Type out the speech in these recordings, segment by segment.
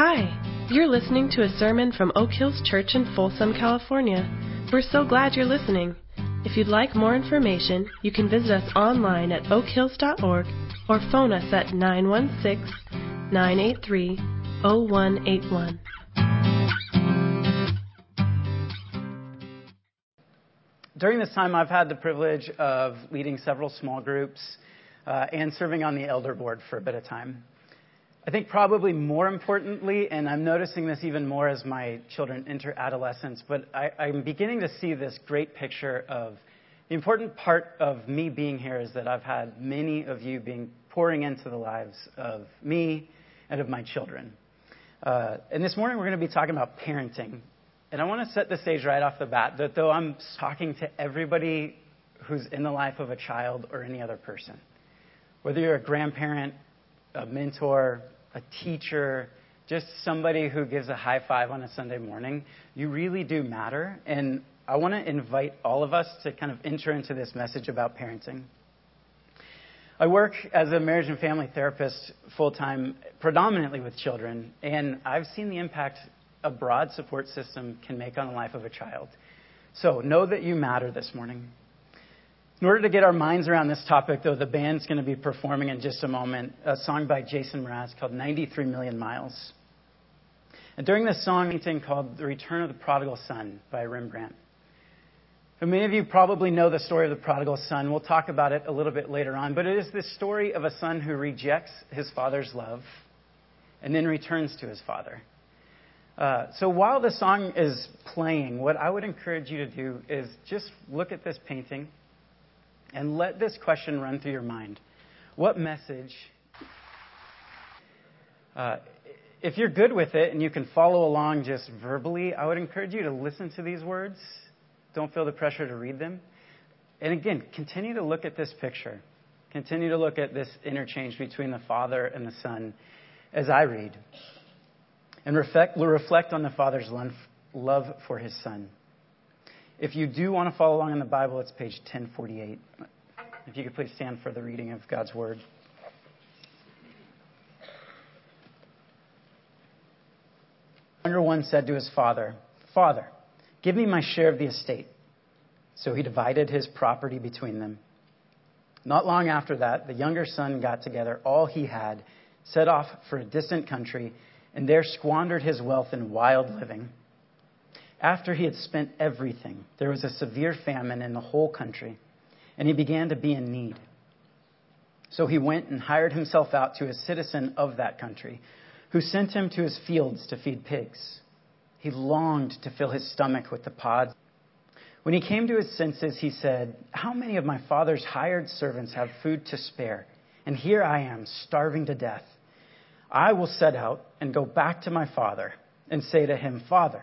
Hi, you're listening to a sermon from Oak Hills Church in Folsom, California. We're so glad you're listening. If you'd like more information, you can visit us online at oakhills.org or phone us at 916 983 0181. During this time, I've had the privilege of leading several small groups uh, and serving on the elder board for a bit of time. I think probably more importantly, and I'm noticing this even more as my children enter adolescence, but I, I'm beginning to see this great picture of the important part of me being here is that I've had many of you being pouring into the lives of me and of my children. Uh, and this morning we're going to be talking about parenting. And I want to set the stage right off the bat that though I'm talking to everybody who's in the life of a child or any other person, whether you're a grandparent, a mentor, a teacher, just somebody who gives a high five on a Sunday morning, you really do matter. And I want to invite all of us to kind of enter into this message about parenting. I work as a marriage and family therapist full time, predominantly with children, and I've seen the impact a broad support system can make on the life of a child. So know that you matter this morning. In order to get our minds around this topic, though, the band's going to be performing in just a moment a song by Jason Mraz called 93 Million Miles. And during this song, painting called The Return of the Prodigal Son by Rembrandt. And many of you probably know the story of the prodigal son. We'll talk about it a little bit later on. But it is this story of a son who rejects his father's love and then returns to his father. Uh, so while the song is playing, what I would encourage you to do is just look at this painting and let this question run through your mind. What message, uh, if you're good with it and you can follow along just verbally, I would encourage you to listen to these words. Don't feel the pressure to read them. And again, continue to look at this picture. Continue to look at this interchange between the Father and the Son as I read. And reflect, reflect on the Father's love for his Son. If you do want to follow along in the Bible, it's page 1048. If you could please stand for the reading of God's Word. Younger one said to his father, Father, give me my share of the estate. So he divided his property between them. Not long after that, the younger son got together all he had, set off for a distant country, and there squandered his wealth in wild living. After he had spent everything, there was a severe famine in the whole country, and he began to be in need. So he went and hired himself out to a citizen of that country, who sent him to his fields to feed pigs. He longed to fill his stomach with the pods. When he came to his senses, he said, How many of my father's hired servants have food to spare? And here I am, starving to death. I will set out and go back to my father and say to him, Father,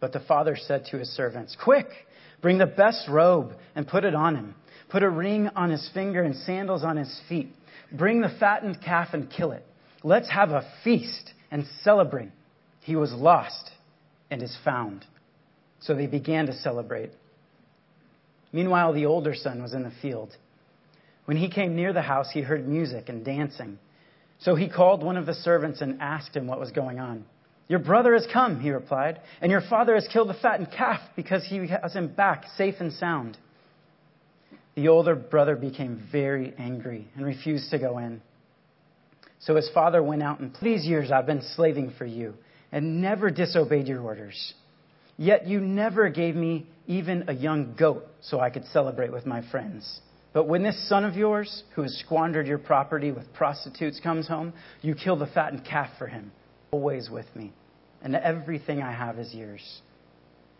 But the father said to his servants, Quick, bring the best robe and put it on him. Put a ring on his finger and sandals on his feet. Bring the fattened calf and kill it. Let's have a feast and celebrate. He was lost and is found. So they began to celebrate. Meanwhile, the older son was in the field. When he came near the house, he heard music and dancing. So he called one of the servants and asked him what was going on. Your brother has come, he replied, and your father has killed the fattened calf because he has him back safe and sound. The older brother became very angry and refused to go in. So his father went out and these years I've been slaving for you and never disobeyed your orders. Yet you never gave me even a young goat so I could celebrate with my friends. But when this son of yours, who has squandered your property with prostitutes, comes home, you kill the fattened calf for him. Always with me and everything I have is yours.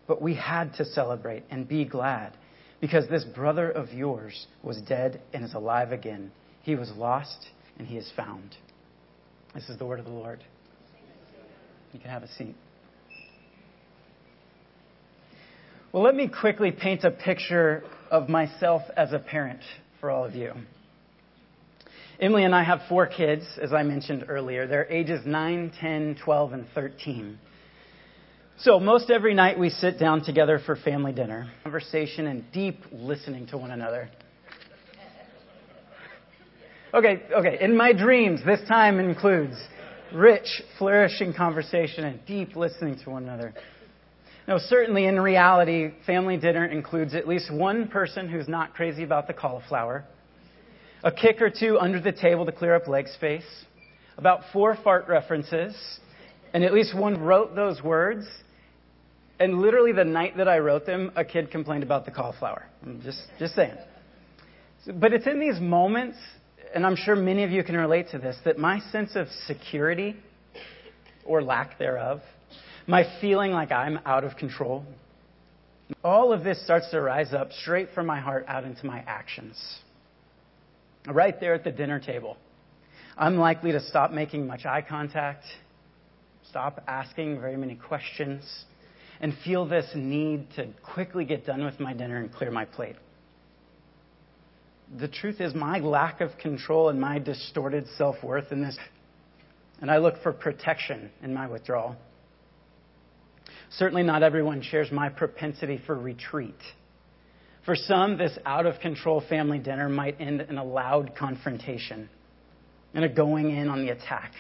But we had to celebrate and be glad because this brother of yours was dead and is alive again. He was lost and he is found. This is the word of the Lord. You can have a seat. Well, let me quickly paint a picture of myself as a parent for all of you. Emily and I have four kids, as I mentioned earlier. They're ages 9, 10, 12, and 13. So, most every night we sit down together for family dinner, conversation, and deep listening to one another. Okay, okay, in my dreams, this time includes rich, flourishing conversation and deep listening to one another. Now, certainly in reality, family dinner includes at least one person who's not crazy about the cauliflower a kick or two under the table to clear up leg space, about four fart references, and at least one wrote those words. And literally the night that I wrote them, a kid complained about the cauliflower. I'm just, just saying. But it's in these moments, and I'm sure many of you can relate to this, that my sense of security, or lack thereof, my feeling like I'm out of control, all of this starts to rise up straight from my heart out into my actions right there at the dinner table. I'm likely to stop making much eye contact, stop asking very many questions, and feel this need to quickly get done with my dinner and clear my plate. The truth is, my lack of control and my distorted self worth in this, and I look for protection in my withdrawal. Certainly, not everyone shares my propensity for retreat for some, this out of control family dinner might end in a loud confrontation and a going in on the attack.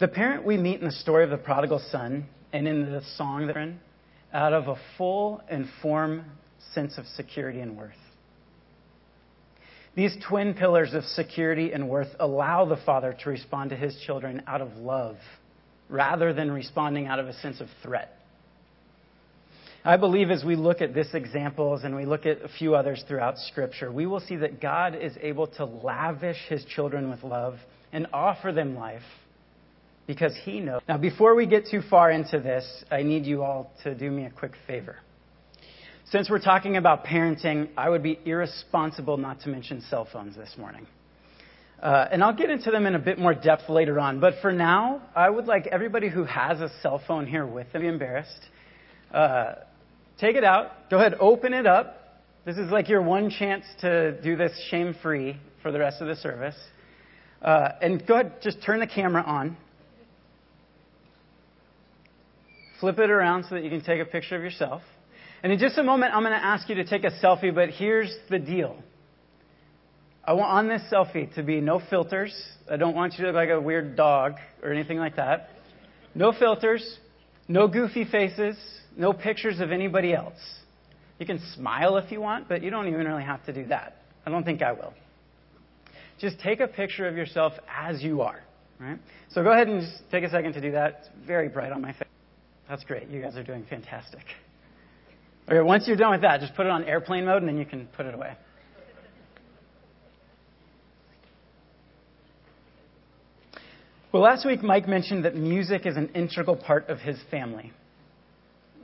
The parent we meet in the story of the prodigal son and in the song that in, out of a full and form sense of security and worth. These twin pillars of security and worth allow the father to respond to his children out of love rather than responding out of a sense of threat. I believe as we look at this examples and we look at a few others throughout Scripture, we will see that God is able to lavish his children with love and offer them life because he knows. Now, before we get too far into this, I need you all to do me a quick favor. Since we're talking about parenting, I would be irresponsible not to mention cell phones this morning. Uh, and I'll get into them in a bit more depth later on. But for now, I would like everybody who has a cell phone here with them to be embarrassed. Uh, Take it out. Go ahead, open it up. This is like your one chance to do this shame free for the rest of the service. Uh, and go ahead, just turn the camera on. Flip it around so that you can take a picture of yourself. And in just a moment, I'm going to ask you to take a selfie, but here's the deal. I want on this selfie to be no filters. I don't want you to look like a weird dog or anything like that. No filters, no goofy faces, no pictures of anybody else. You can smile if you want, but you don't even really have to do that. I don't think I will. Just take a picture of yourself as you are. Right? So go ahead and just take a second to do that. It's very bright on my face. That's great. You guys are doing fantastic. Okay, once you're done with that, just put it on airplane mode and then you can put it away. Well, last week Mike mentioned that music is an integral part of his family.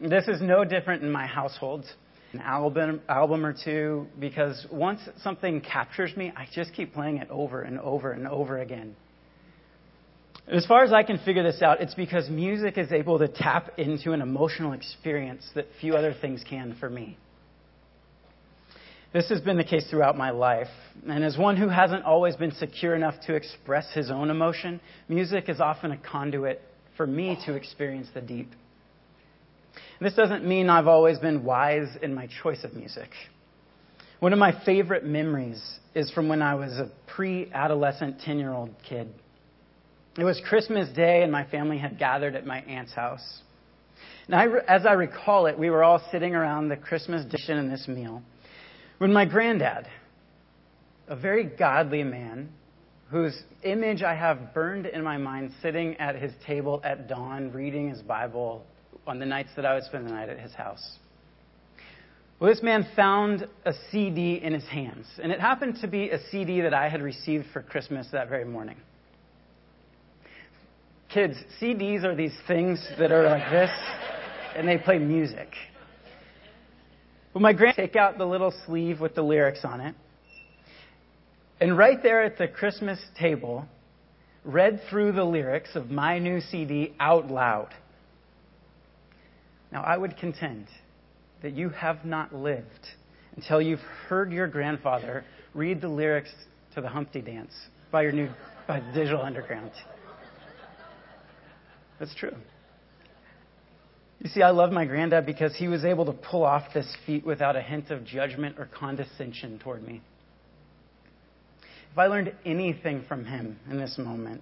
This is no different in my household. An album, album or two, because once something captures me, I just keep playing it over and over and over again. As far as I can figure this out, it's because music is able to tap into an emotional experience that few other things can for me. This has been the case throughout my life. And as one who hasn't always been secure enough to express his own emotion, music is often a conduit for me to experience the deep. This doesn't mean I've always been wise in my choice of music. One of my favorite memories is from when I was a pre adolescent 10 year old kid. It was Christmas Day, and my family had gathered at my aunt's house. And I, as I recall it, we were all sitting around the Christmas dish and this meal when my granddad, a very godly man, whose image I have burned in my mind, sitting at his table at dawn, reading his Bible, on the nights that I would spend the night at his house. Well, this man found a CD in his hands, and it happened to be a CD that I had received for Christmas that very morning. Kids, CDs are these things that are like this, and they play music. Well, my grand take out the little sleeve with the lyrics on it, and right there at the Christmas table read through the lyrics of my new CD out loud. Now, I would contend that you have not lived until you've heard your grandfather read the lyrics to the Humpty Dance by your new by the Digital Underground. That's true. You see, I love my granddad because he was able to pull off this feat without a hint of judgment or condescension toward me. If I learned anything from him in this moment,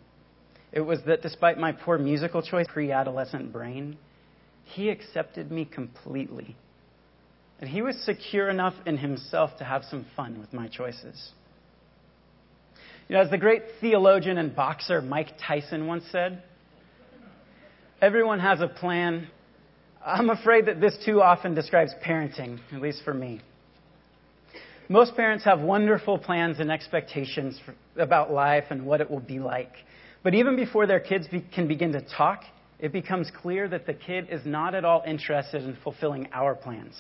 it was that despite my poor musical choice, pre adolescent brain, he accepted me completely. And he was secure enough in himself to have some fun with my choices. You know, as the great theologian and boxer Mike Tyson once said, everyone has a plan. I'm afraid that this too often describes parenting, at least for me. Most parents have wonderful plans and expectations for, about life and what it will be like. But even before their kids be, can begin to talk, it becomes clear that the kid is not at all interested in fulfilling our plans.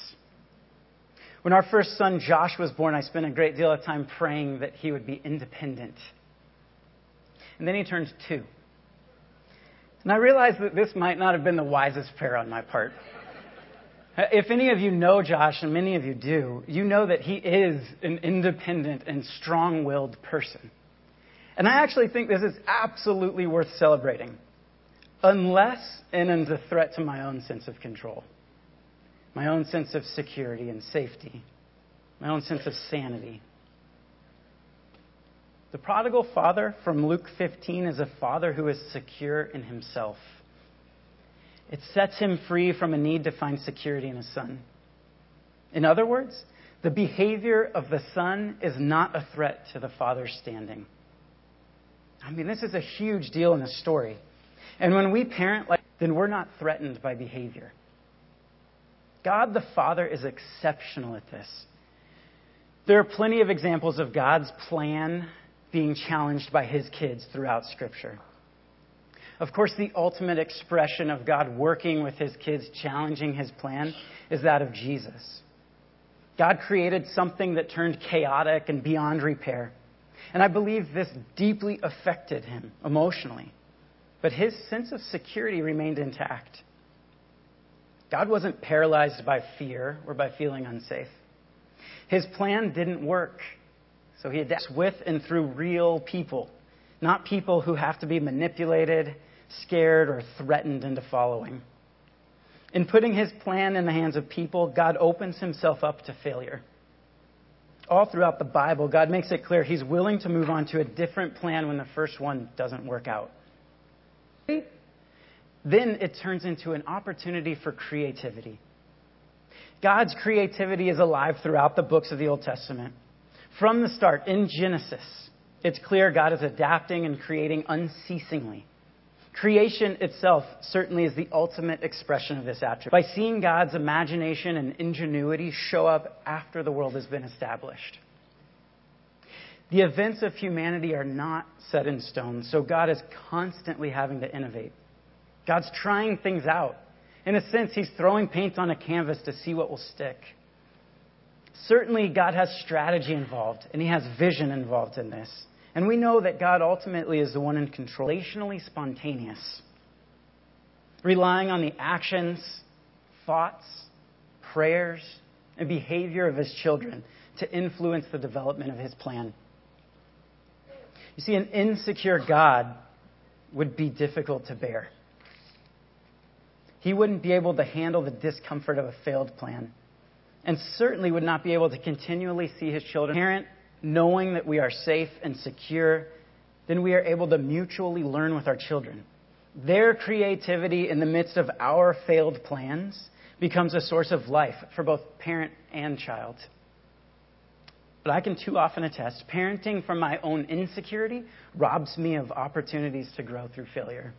When our first son Josh was born, I spent a great deal of time praying that he would be independent. And then he turned two. And I realized that this might not have been the wisest prayer on my part. If any of you know Josh, and many of you do, you know that he is an independent and strong willed person. And I actually think this is absolutely worth celebrating, unless and is a threat to my own sense of control my own sense of security and safety, my own sense of sanity. The prodigal father from Luke 15 is a father who is secure in himself. It sets him free from a need to find security in his son. In other words, the behavior of the son is not a threat to the father's standing. I mean, this is a huge deal in the story. And when we parent like, then we're not threatened by behavior. God the Father is exceptional at this. There are plenty of examples of God's plan being challenged by his kids throughout Scripture. Of course, the ultimate expression of God working with his kids, challenging his plan, is that of Jesus. God created something that turned chaotic and beyond repair. And I believe this deeply affected him emotionally. But his sense of security remained intact. God wasn't paralyzed by fear or by feeling unsafe. His plan didn't work, so he adapts with and through real people, not people who have to be manipulated, scared, or threatened into following. In putting his plan in the hands of people, God opens himself up to failure. All throughout the Bible, God makes it clear he's willing to move on to a different plan when the first one doesn't work out then it turns into an opportunity for creativity. God's creativity is alive throughout the books of the Old Testament. From the start, in Genesis, it's clear God is adapting and creating unceasingly. Creation itself certainly is the ultimate expression of this attribute. By seeing God's imagination and ingenuity show up after the world has been established. The events of humanity are not set in stone, so God is constantly having to innovate. God's trying things out. In a sense, He's throwing paint on a canvas to see what will stick. Certainly, God has strategy involved, and He has vision involved in this. And we know that God ultimately is the one in control, relationally spontaneous, relying on the actions, thoughts, prayers, and behavior of His children to influence the development of His plan. You see, an insecure God would be difficult to bear he wouldn't be able to handle the discomfort of a failed plan. And certainly would not be able to continually see his children. Parent, knowing that we are safe and secure, then we are able to mutually learn with our children. Their creativity in the midst of our failed plans becomes a source of life for both parent and child. But I can too often attest parenting from my own insecurity robs me of opportunities to grow through failure.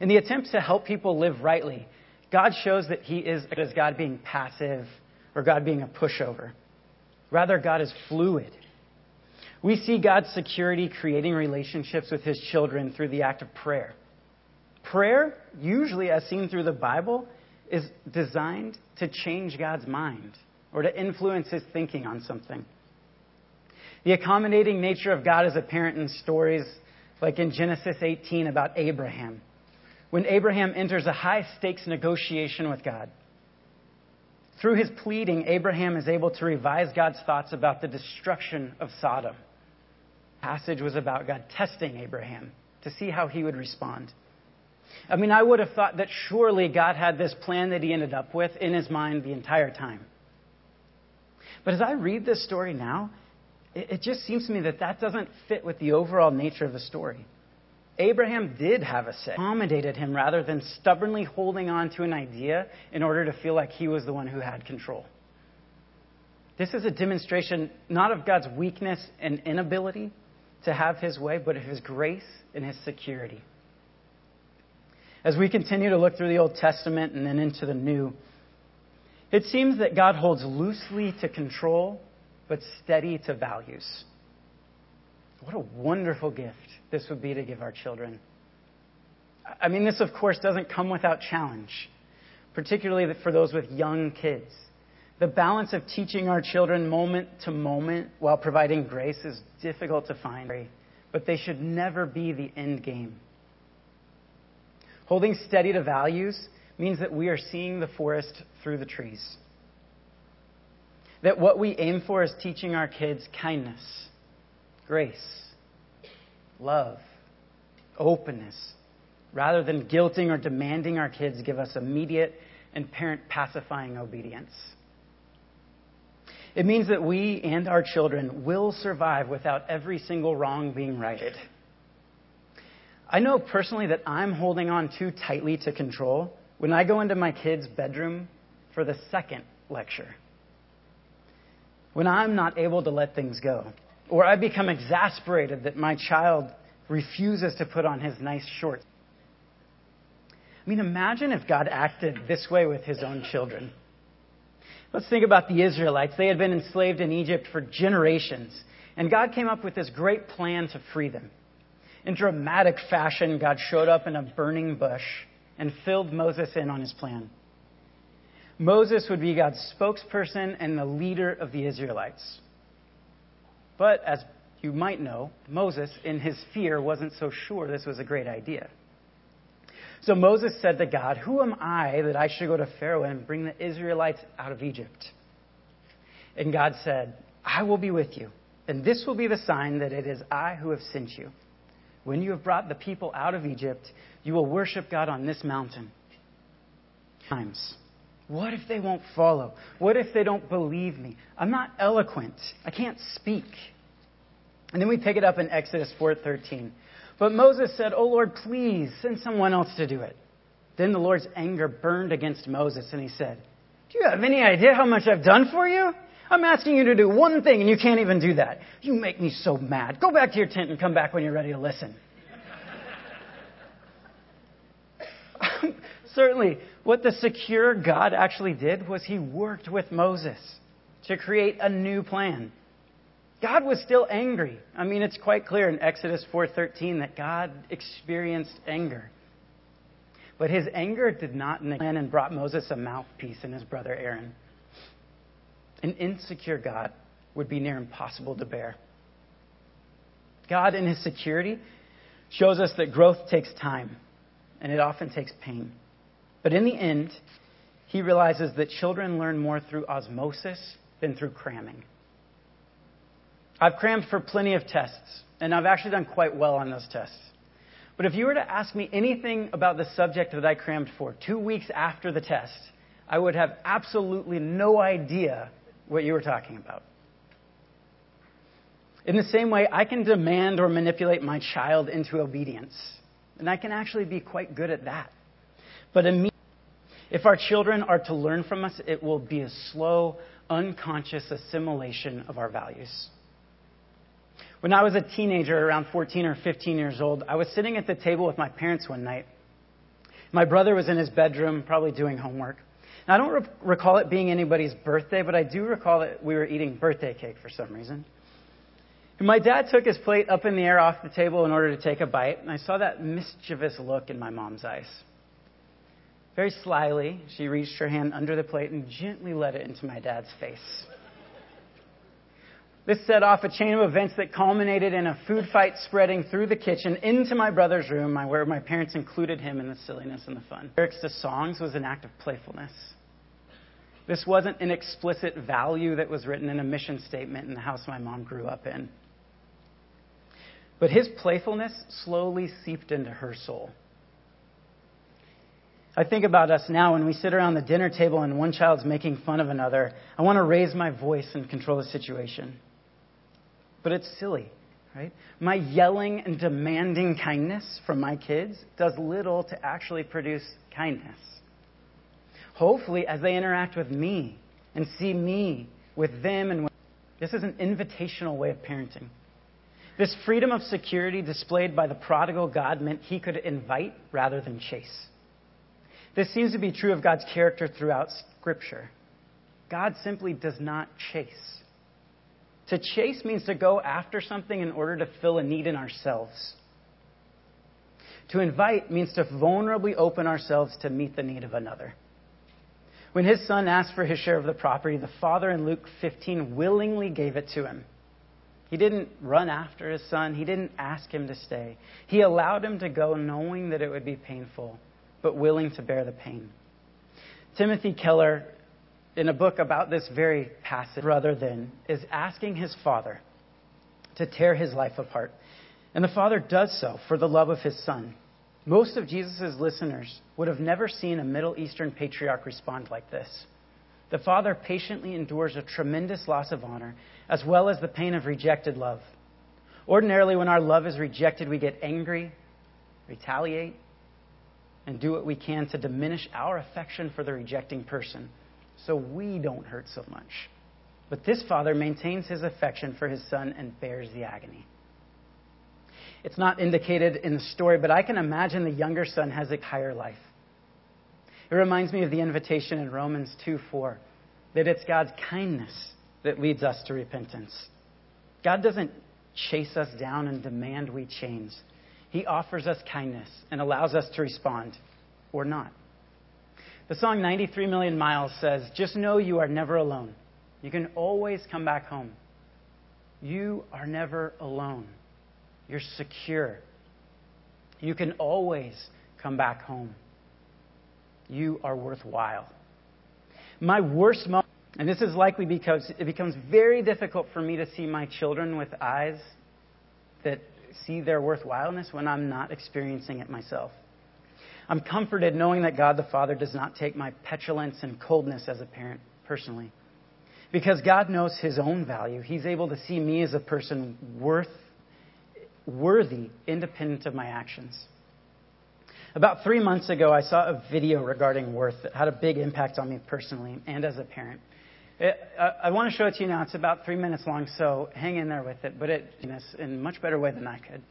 In the attempt to help people live rightly, God shows that He is as God being passive or God being a pushover. Rather, God is fluid. We see God's security creating relationships with His children through the act of prayer. Prayer, usually as seen through the Bible, is designed to change God's mind or to influence His thinking on something. The accommodating nature of God is apparent in stories like in Genesis 18 about Abraham, when Abraham enters a high stakes negotiation with God. Through his pleading, Abraham is able to revise God's thoughts about the destruction of Sodom. The passage was about God testing Abraham to see how he would respond. I mean, I would have thought that surely God had this plan that he ended up with in his mind the entire time. But as I read this story now, it, just seems to me that that doesn't fit with the overall nature of the story. Abraham did have a say, accommodated him rather than stubbornly holding on to an idea in order to feel like he was the one who had control. This is a demonstration not of God's weakness and inability to have his way, but of his grace and his security. As we continue to look through the Old Testament and then into the New, it seems that God holds loosely to control, but steady to values. What a wonderful gift this would be to give our children. I mean, this, of course, doesn't come without challenge, particularly for those with young kids. The balance of teaching our children moment to moment while providing grace is difficult to find, but they should never be the end game. Holding steady to values means that we are seeing the forest through the trees. That what we aim for is teaching our kids kindness, grace, love, openness, rather than guilting or demanding our kids give us immediate and parent pacifying obedience. It means that we and our children will survive without every single wrong being righted. I know personally that I'm holding on too tightly to control when I go into my kid's bedroom for the second lecture. When I'm not able to let things go, or I become exasperated that my child refuses to put on his nice shorts. I mean, imagine if God acted this way with his own children. Let's think about the Israelites. They had been enslaved in Egypt for generations, and God came up with this great plan to free them. In dramatic fashion, God showed up in a burning bush and filled Moses in on his plan. Moses would be God's spokesperson and the leader of the Israelites. But as you might know, Moses, in his fear, wasn't so sure this was a great idea. So Moses said to God, Who am I that I should go to Pharaoh and bring the Israelites out of Egypt? And God said, I will be with you, and this will be the sign that it is I who have sent you. When you have brought the people out of Egypt, you will worship God on this mountain. Times. What if they won't follow? What if they don't believe me? I'm not eloquent. I can't speak. And then we pick it up in Exodus 4:13. But Moses said, "Oh Lord, please send someone else to do it." Then the Lord's anger burned against Moses and he said, "Do you have any idea how much I've done for you? I'm asking you to do one thing and you can't even do that. You make me so mad. Go back to your tent and come back when you're ready to listen. Certainly, what the secure God actually did was he worked with Moses to create a new plan. God was still angry. I mean, it's quite clear in Exodus 4:13 that God experienced anger. But his anger did not plan and brought Moses a mouthpiece in his brother Aaron. An insecure God would be near impossible to bear. God, in His security, shows us that growth takes time, and it often takes pain. But in the end, He realizes that children learn more through osmosis than through cramming. I've crammed for plenty of tests, and I've actually done quite well on those tests. But if you were to ask me anything about the subject that I crammed for two weeks after the test, I would have absolutely no idea what you were talking about. In the same way, I can demand or manipulate my child into obedience. And I can actually be quite good at that. But if our children are to learn from us, it will be a slow, unconscious assimilation of our values. When I was a teenager, around 14 or 15 years old, I was sitting at the table with my parents one night. My brother was in his bedroom, probably doing homework. Now, I don't re- recall it being anybody's birthday, but I do recall that we were eating birthday cake for some reason. And my dad took his plate up in the air off the table in order to take a bite, and I saw that mischievous look in my mom's eyes. Very slyly, she reached her hand under the plate and gently let it into my dad's face. This set off a chain of events that culminated in a food fight spreading through the kitchen into my brother's room, where my parents included him in the silliness and the fun. Lyrics to songs was an act of playfulness. This wasn't an explicit value that was written in a mission statement in the house my mom grew up in. But his playfulness slowly seeped into her soul. I think about us now when we sit around the dinner table and one child's making fun of another. I want to raise my voice and control the situation. But it's silly, right? My yelling and demanding kindness from my kids does little to actually produce kindness. Hopefully, as they interact with me and see me with them and with, this is an invitational way of parenting. This freedom of security displayed by the prodigal God meant he could invite rather than chase. This seems to be true of God's character throughout Scripture. God simply does not chase. To chase means to go after something in order to fill a need in ourselves. To invite means to vulnerably open ourselves to meet the need of another. When his son asked for his share of the property, the father in Luke 15 willingly gave it to him. He didn't run after his son, he didn't ask him to stay. He allowed him to go knowing that it would be painful, but willing to bear the pain. Timothy Keller in a book about this very passage, rather than, is asking his father to tear his life apart. And the father does so for the love of his son. Most of Jesus' listeners would have never seen a Middle Eastern patriarch respond like this. The father patiently endures a tremendous loss of honor, as well as the pain of rejected love. Ordinarily, when our love is rejected, we get angry, retaliate, and do what we can to diminish our affection for the rejecting person so we don't hurt so much. But this father maintains his affection for his son and bears the agony. It's not indicated in the story, but I can imagine the younger son has a higher life. It reminds me of the invitation in Romans 2 4 that it's God's kindness that leads us to repentance. God doesn't chase us down and demand we change. He offers us kindness and allows us to respond or not. The song 93 Million Miles says, Just know you are never alone. You can always come back home. You are never alone. You're secure. You can always come back home. You are worthwhile. My worst moment, and this is likely because it becomes very difficult for me to see my children with eyes that see their worthwhileness when I'm not experiencing it myself. I'm comforted knowing that God the Father does not take my petulance and coldness as a parent personally. Because God knows his own value, he's able to see me as a person worth, worthy, independent of my actions. About three months ago, I saw a video regarding worth that had a big impact on me personally and as a parent. It, I, I want to show it to you now. It's about three minutes long, so hang in there with it, but it in a much better way than I could.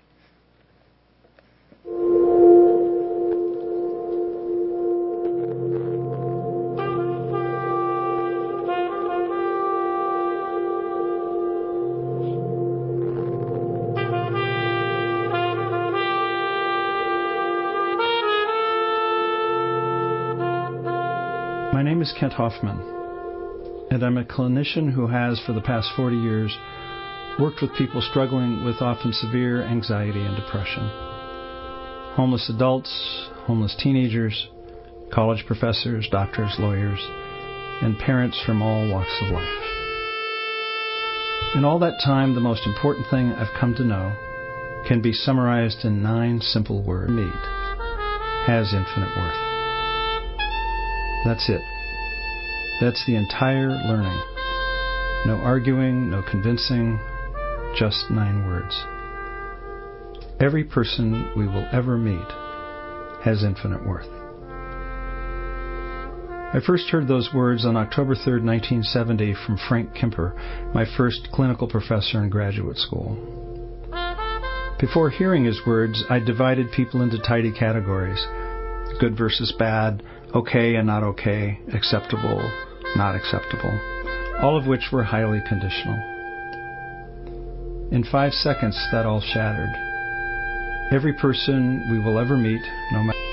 Kent Hoffman, and I'm a clinician who has, for the past 40 years, worked with people struggling with often severe anxiety and depression. Homeless adults, homeless teenagers, college professors, doctors, lawyers, and parents from all walks of life. In all that time, the most important thing I've come to know can be summarized in nine simple words. Meet has infinite worth. That's it. That's the entire learning. No arguing, no convincing, just nine words. Every person we will ever meet has infinite worth. I first heard those words on October 3, 1970, from Frank Kemper, my first clinical professor in graduate school. Before hearing his words, I divided people into tidy categories good versus bad, okay and not okay, acceptable, not acceptable, all of which were highly conditional. In five seconds, that all shattered. Every person we will ever meet, no matter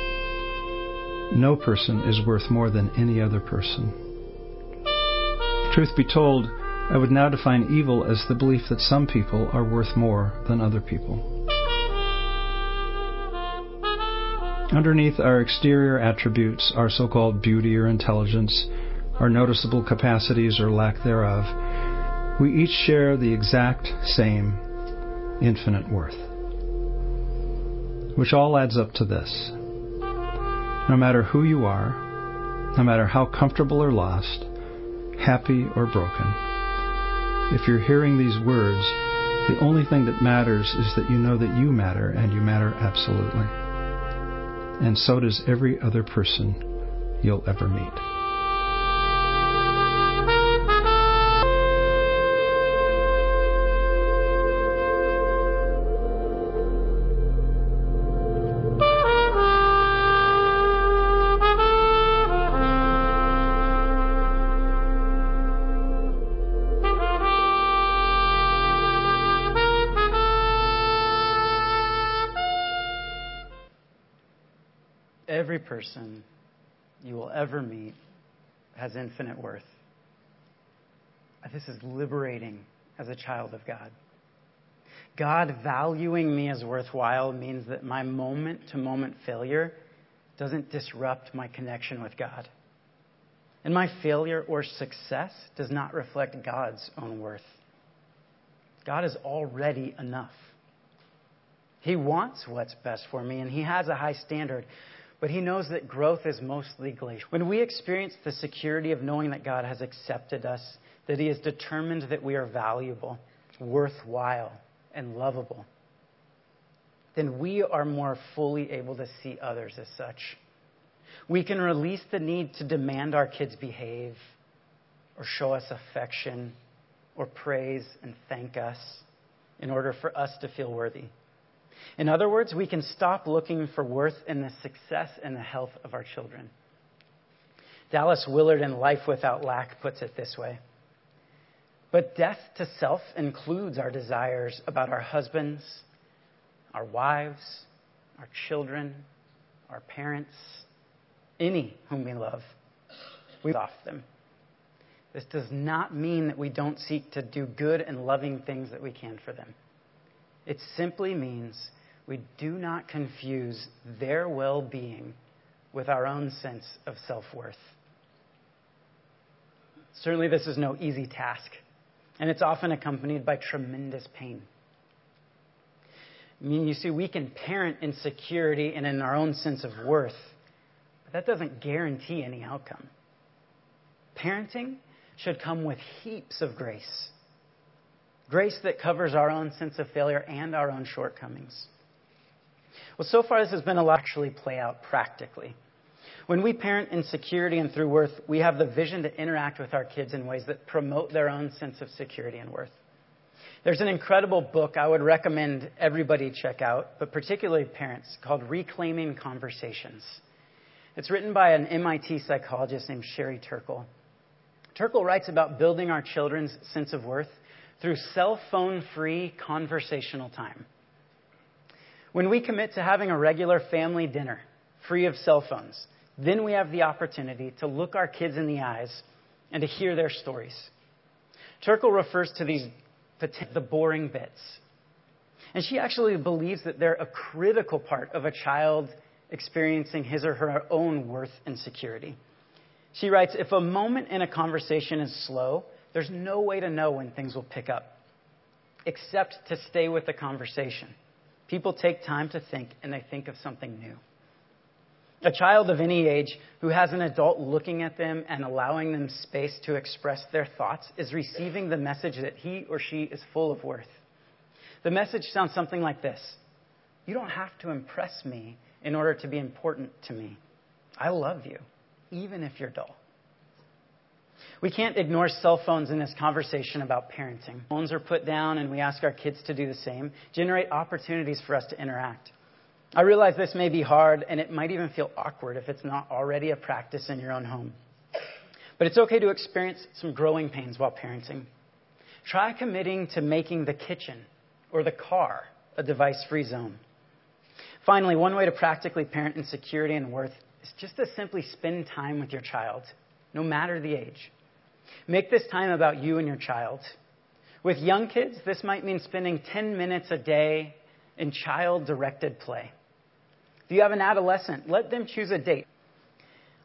no person is worth more than any other person. Truth be told, I would now define evil as the belief that some people are worth more than other people. Underneath our exterior attributes, our so called beauty or intelligence, our noticeable capacities or lack thereof, we each share the exact same infinite worth. Which all adds up to this. No matter who you are, no matter how comfortable or lost, happy or broken, if you're hearing these words, the only thing that matters is that you know that you matter and you matter absolutely. And so does every other person you'll ever meet. Person you will ever meet has infinite worth. Uh, this is liberating as a child of God. God valuing me as worthwhile means that my moment to moment failure doesn't disrupt my connection with God. And my failure or success does not reflect God's own worth. God is already enough. He wants what's best for me, and He has a high standard. But He knows that growth is mostly glacial. When we experience the security of knowing that God has accepted us, that He has determined that we are valuable, worthwhile, and lovable, then we are more fully able to see others as such. We can release the need to demand our kids behave or show us affection or praise and thank us in order for us to feel worthy. In other words, we can stop looking for worth in the success and the health of our children. Dallas Willard in Life Without Lack puts it this way But death to self includes our desires about our husbands, our wives, our children, our parents, any whom we love. We off them. This does not mean that we don't seek to do good and loving things that we can for them. It simply means we do not confuse their well being with our own sense of self worth. Certainly, this is no easy task, and it's often accompanied by tremendous pain. I mean, you see, we can parent in security and in our own sense of worth, but that doesn't guarantee any outcome. Parenting should come with heaps of grace grace that covers our own sense of failure and our own shortcomings. Well, so far, this has been a lot actually play out practically. When we parent in security and through worth, we have the vision to interact with our kids in ways that promote their own sense of security and worth. There's an incredible book I would recommend everybody check out, but particularly parents, called Reclaiming Conversations. It's written by an MIT psychologist named Sherry Turkle. Turkle writes about building our children's sense of worth through cell phone free conversational time. When we commit to having a regular family dinner free of cell phones, then we have the opportunity to look our kids in the eyes and to hear their stories. Turkle refers to these the boring bits. And she actually believes that they're a critical part of a child experiencing his or her own worth and security. She writes If a moment in a conversation is slow, there's no way to know when things will pick up except to stay with the conversation. People take time to think and they think of something new. A child of any age who has an adult looking at them and allowing them space to express their thoughts is receiving the message that he or she is full of worth. The message sounds something like this You don't have to impress me in order to be important to me. I love you, even if you're dull. We can't ignore cell phones in this conversation about parenting. Phones are put down, and we ask our kids to do the same, generate opportunities for us to interact. I realize this may be hard, and it might even feel awkward if it's not already a practice in your own home. But it's okay to experience some growing pains while parenting. Try committing to making the kitchen or the car a device free zone. Finally, one way to practically parent in security and worth is just to simply spend time with your child, no matter the age. Make this time about you and your child. With young kids, this might mean spending 10 minutes a day in child directed play. If you have an adolescent, let them choose a date.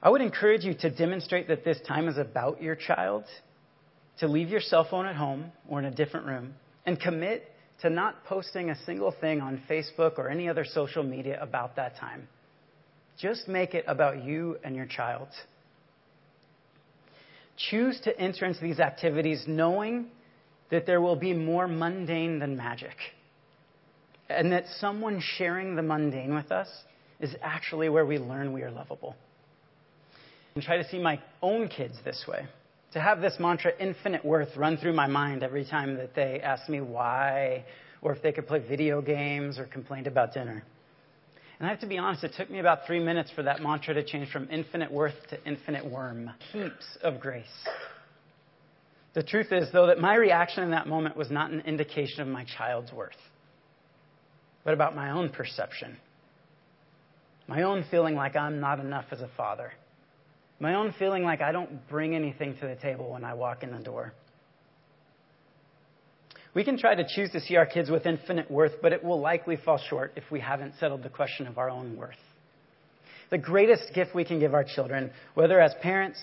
I would encourage you to demonstrate that this time is about your child, to leave your cell phone at home or in a different room, and commit to not posting a single thing on Facebook or any other social media about that time. Just make it about you and your child. Choose to enter into these activities knowing that there will be more mundane than magic, and that someone sharing the mundane with us is actually where we learn we are lovable. And try to see my own kids this way. To have this mantra, infinite worth, run through my mind every time that they ask me why, or if they could play video games or complained about dinner. And I have to be honest, it took me about three minutes for that mantra to change from infinite worth to infinite worm. Heaps of grace. The truth is, though, that my reaction in that moment was not an indication of my child's worth, but about my own perception. My own feeling like I'm not enough as a father. My own feeling like I don't bring anything to the table when I walk in the door. We can try to choose to see our kids with infinite worth, but it will likely fall short if we haven't settled the question of our own worth. The greatest gift we can give our children, whether as parents,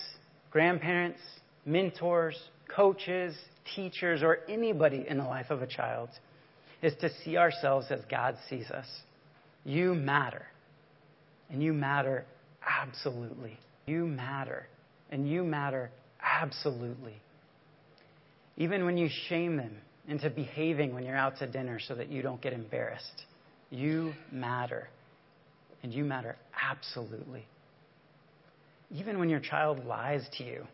grandparents, mentors, coaches, teachers, or anybody in the life of a child, is to see ourselves as God sees us. You matter. And you matter absolutely. You matter. And you matter absolutely. Even when you shame them into behaving when you're out to dinner so that you don't get embarrassed. You matter. And you matter absolutely. Even when your child lies to you,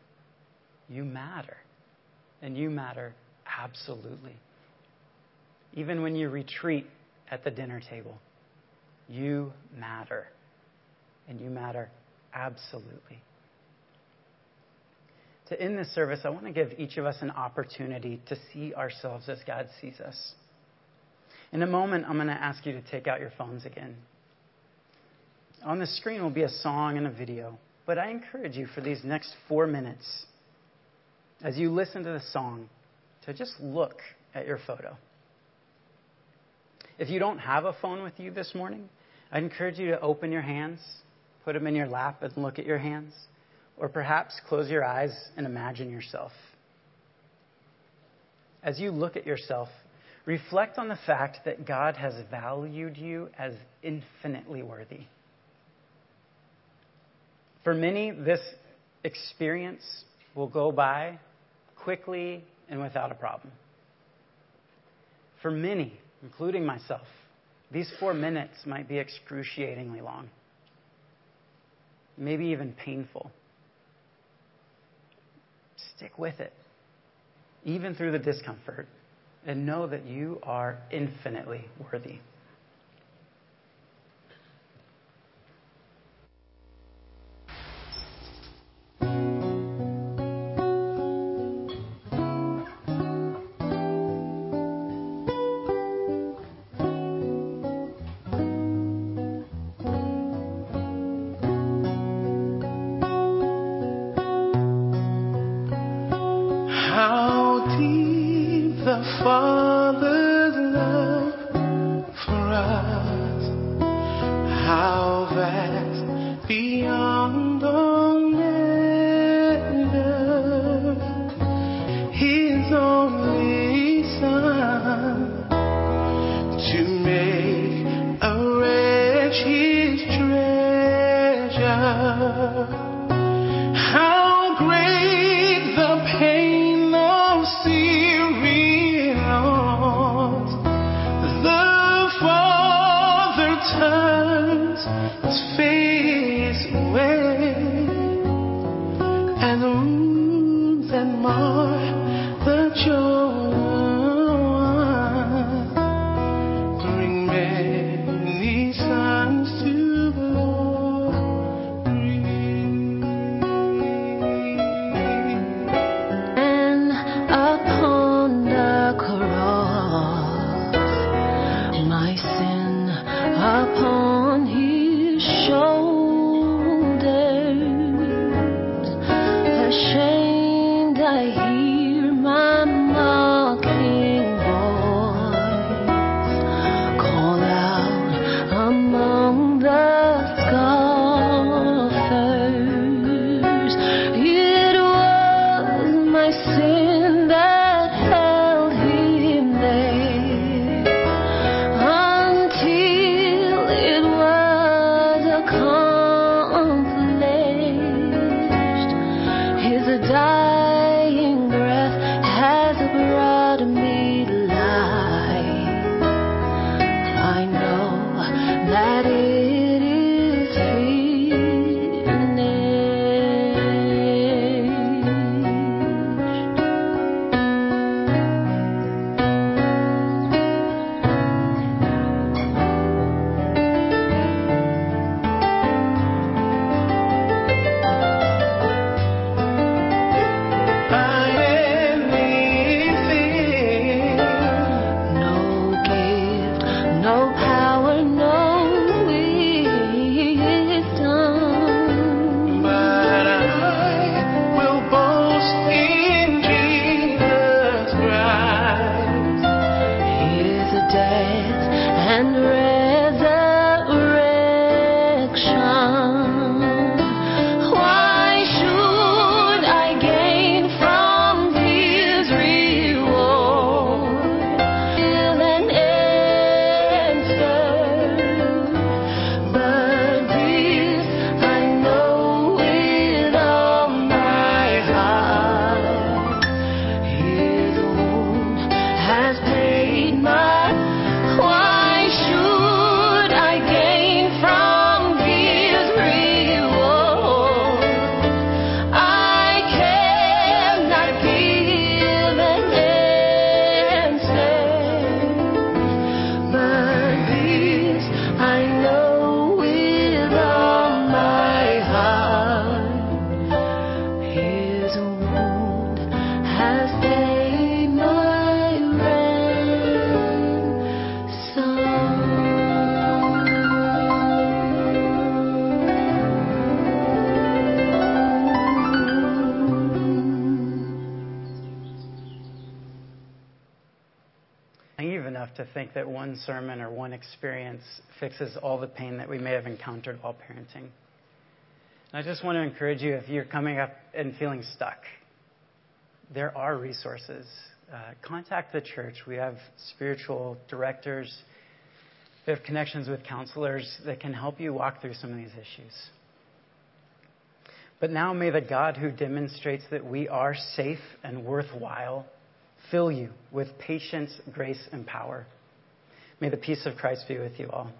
you matter. And you matter absolutely. Even when you retreat at the dinner table, you matter. And you matter absolutely to end this service, I want to give each of us an opportunity to see ourselves as God sees us. In a moment, I'm going to ask you to take out your phones again. On the screen will be a song and a video, but I encourage you for these next four minutes, as you listen to the song, to just look at your photo. If you don't have a phone with you this morning, I encourage you to open your hands, put them in your lap, and look at your hands. Or perhaps close your eyes and imagine yourself. As you look at yourself, reflect on the fact that God has valued you as infinitely worthy. For many, this experience will go by quickly and without a problem. For many, including myself, these four minutes might be excruciatingly long, maybe even painful. Stick with it, even through the discomfort, and know that you are infinitely worthy. way. Think that one sermon or one experience fixes all the pain that we may have encountered while parenting. And I just want to encourage you if you're coming up and feeling stuck, there are resources. Uh, contact the church. We have spiritual directors, we have connections with counselors that can help you walk through some of these issues. But now may the God who demonstrates that we are safe and worthwhile fill you with patience, grace, and power. May the peace of Christ be with you all.